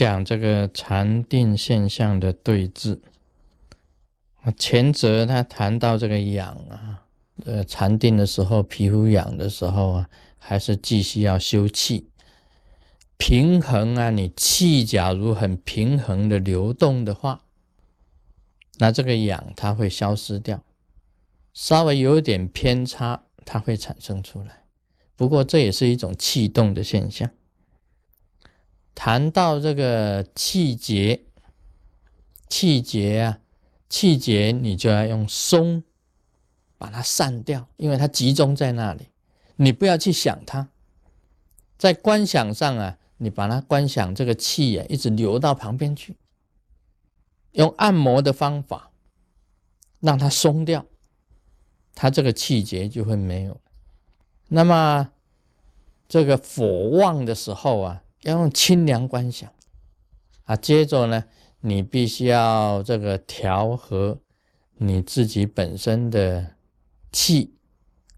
讲这个禅定现象的对峙。前者他谈到这个痒啊，呃，禅定的时候皮肤痒的时候啊，还是继续要休气平衡啊。你气假如很平衡的流动的话，那这个痒它会消失掉。稍微有点偏差，它会产生出来。不过这也是一种气动的现象。谈到这个气结，气结啊。气结，你就要用松把它散掉，因为它集中在那里，你不要去想它。在观想上啊，你把它观想这个气啊，一直流到旁边去，用按摩的方法让它松掉，它这个气结就会没有。那么这个火旺的时候啊，要用清凉观想啊，接着呢。你必须要这个调和你自己本身的气，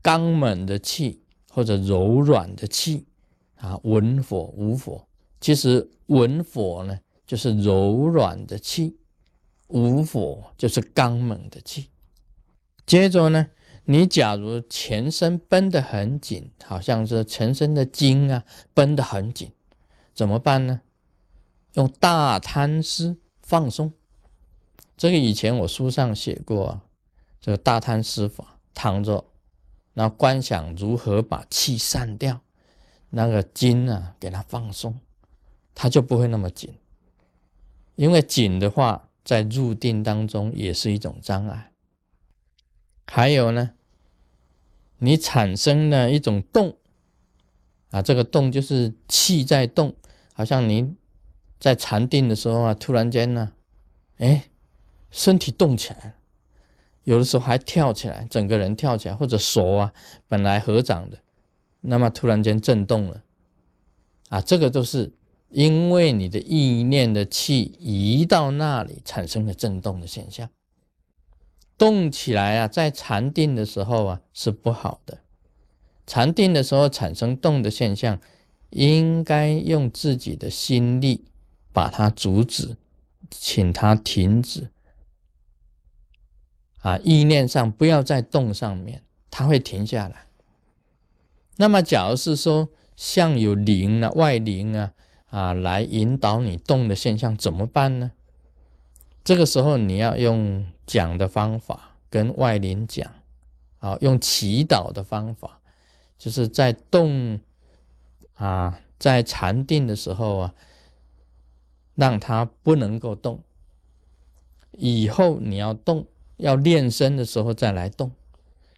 刚猛的气或者柔软的气啊，文火武火。其实文火呢就是柔软的气，武火就是刚猛的气。接着呢，你假如全身绷得很紧，好像是全身的筋啊绷得很紧，怎么办呢？用大贪师。放松，这个以前我书上写过啊，这个大贪师法，躺着，然后观想如何把气散掉，那个筋啊给它放松，它就不会那么紧。因为紧的话，在入定当中也是一种障碍。还有呢，你产生了一种动啊，这个动就是气在动，好像你。在禅定的时候啊，突然间呢，哎，身体动起来有的时候还跳起来，整个人跳起来，或者手啊本来合掌的，那么突然间震动了，啊，这个都是因为你的意念的气移到那里产生的震动的现象。动起来啊，在禅定的时候啊是不好的，禅定的时候产生动的现象，应该用自己的心力。把它阻止，请它停止。啊，意念上不要再动，上面它会停下来。那么，假如是说像有灵啊、外灵啊啊来引导你动的现象，怎么办呢？这个时候你要用讲的方法跟外灵讲，啊，用祈祷的方法，就是在动啊，在禅定的时候啊。让它不能够动，以后你要动，要练身的时候再来动，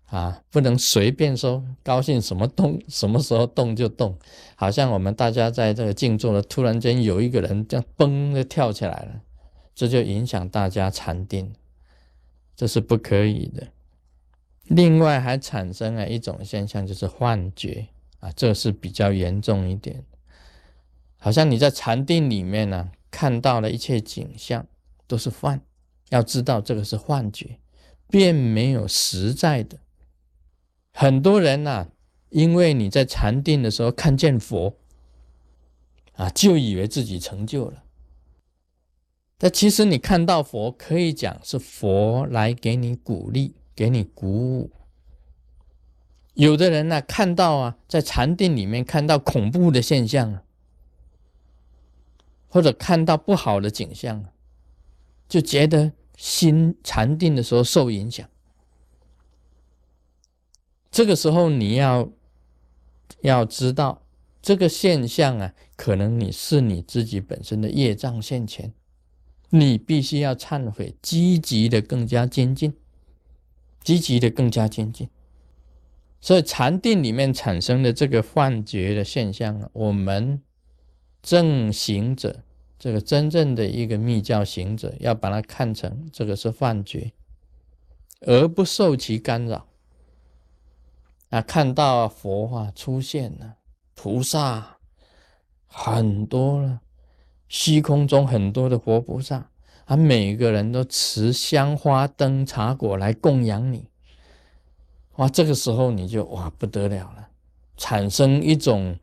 啊，不能随便说高兴什么动，什么时候动就动，好像我们大家在这个静坐了，突然间有一个人这样嘣的跳起来了，这就影响大家禅定，这是不可以的。另外还产生了一种现象，就是幻觉啊，这是比较严重一点，好像你在禅定里面呢。看到的一切景象都是幻，要知道这个是幻觉，并没有实在的。很多人呐，因为你在禅定的时候看见佛，啊，就以为自己成就了。但其实你看到佛，可以讲是佛来给你鼓励，给你鼓舞。有的人呢，看到啊，在禅定里面看到恐怖的现象啊。或者看到不好的景象，就觉得心禅定的时候受影响。这个时候你要要知道这个现象啊，可能你是你自己本身的业障现前，你必须要忏悔，积极的更加精进，积极的更加精进。所以禅定里面产生的这个幻觉的现象啊，我们。正行者，这个真正的一个密教行者，要把它看成这个是幻觉，而不受其干扰。啊，看到佛法出现了，菩萨很多了，虚空中很多的活菩萨，啊，每个人都持香花灯茶果来供养你。哇，这个时候你就哇不得了了，产生一种。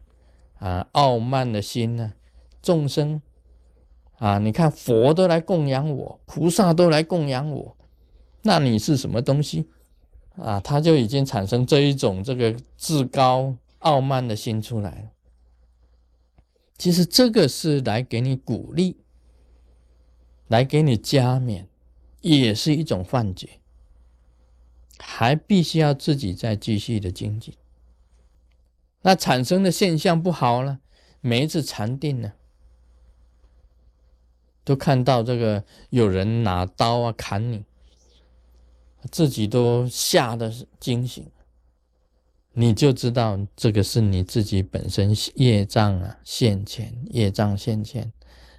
啊，傲慢的心呢？众生啊，你看佛都来供养我，菩萨都来供养我，那你是什么东西？啊，他就已经产生这一种这个自高傲慢的心出来了。其实这个是来给你鼓励，来给你加冕，也是一种幻觉，还必须要自己再继续的精进。那产生的现象不好了，每一次禅定呢，都看到这个有人拿刀啊砍你，自己都吓得惊醒。你就知道这个是你自己本身业障啊现前，业障现前，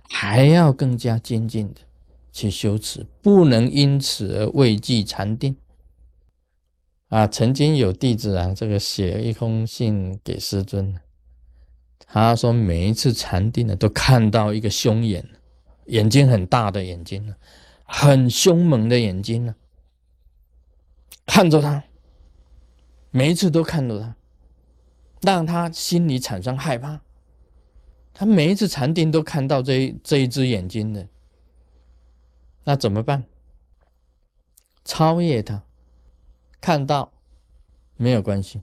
还要更加精进的去修持，不能因此而畏惧禅定。啊，曾经有弟子啊，这个写了一封信给师尊，他说每一次禅定呢，都看到一个凶眼，眼睛很大的眼睛呢，很凶猛的眼睛呢，看着他。每一次都看着他，让他心里产生害怕。他每一次禅定都看到这这一只眼睛的，那怎么办？超越他，看到没有关系。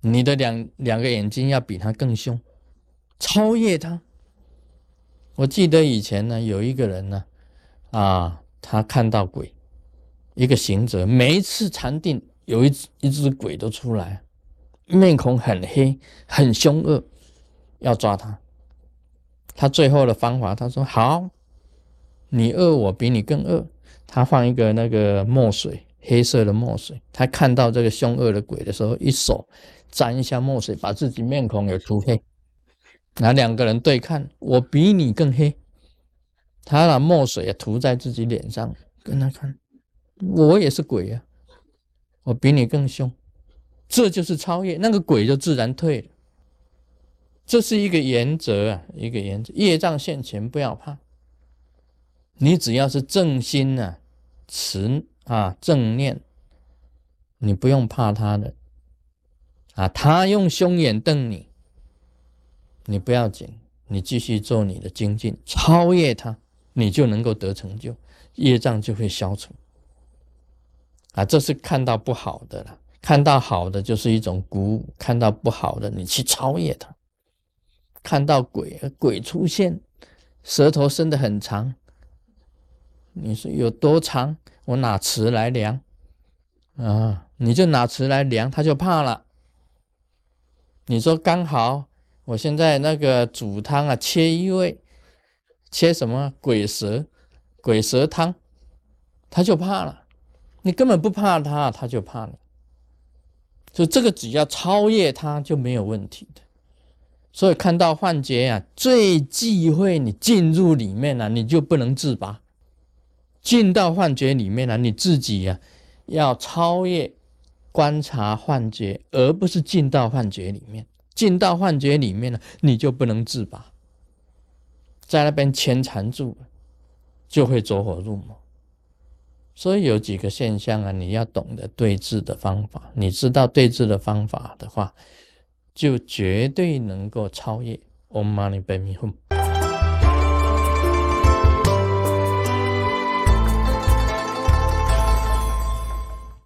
你的两两个眼睛要比他更凶，超越他。我记得以前呢，有一个人呢，啊，他看到鬼，一个行者，每一次禅定。有一一只鬼都出来，面孔很黑，很凶恶，要抓他。他最后的方法，他说：“好，你恶我比你更恶。”他放一个那个墨水，黑色的墨水。他看到这个凶恶的鬼的时候，一手沾一下墨水，把自己面孔也涂黑。那两个人对看，我比你更黑。他把墨水也涂在自己脸上，跟他看，我也是鬼呀。我比你更凶，这就是超越，那个鬼就自然退了。这是一个原则啊，一个原则。业障现前不要怕，你只要是正心呐，持啊正念，你不用怕他的啊。他用凶眼瞪你，你不要紧，你继续做你的精进，超越他，你就能够得成就，业障就会消除。啊，这是看到不好的了，看到好的就是一种鼓舞，看到不好的你去超越它。看到鬼，鬼出现，舌头伸得很长，你说有多长？我拿尺来量啊，你就拿尺来量，他就怕了。你说刚好，我现在那个煮汤啊，切一味，切什么鬼蛇，鬼蛇汤，他就怕了。你根本不怕他，他就怕你。所以这个只要超越他就没有问题的。所以看到幻觉啊，最忌讳你进入里面了，你就不能自拔。进到幻觉里面了，你自己呀要超越观察幻觉，而不是进到幻觉里面。进到幻觉里面了，你就不能自拔，在那边牵缠住，就会走火入魔。所以有几个现象啊，你要懂得对治的方法。你知道对治的方法的话，就绝对能够超越。Om Mani Padme Hum。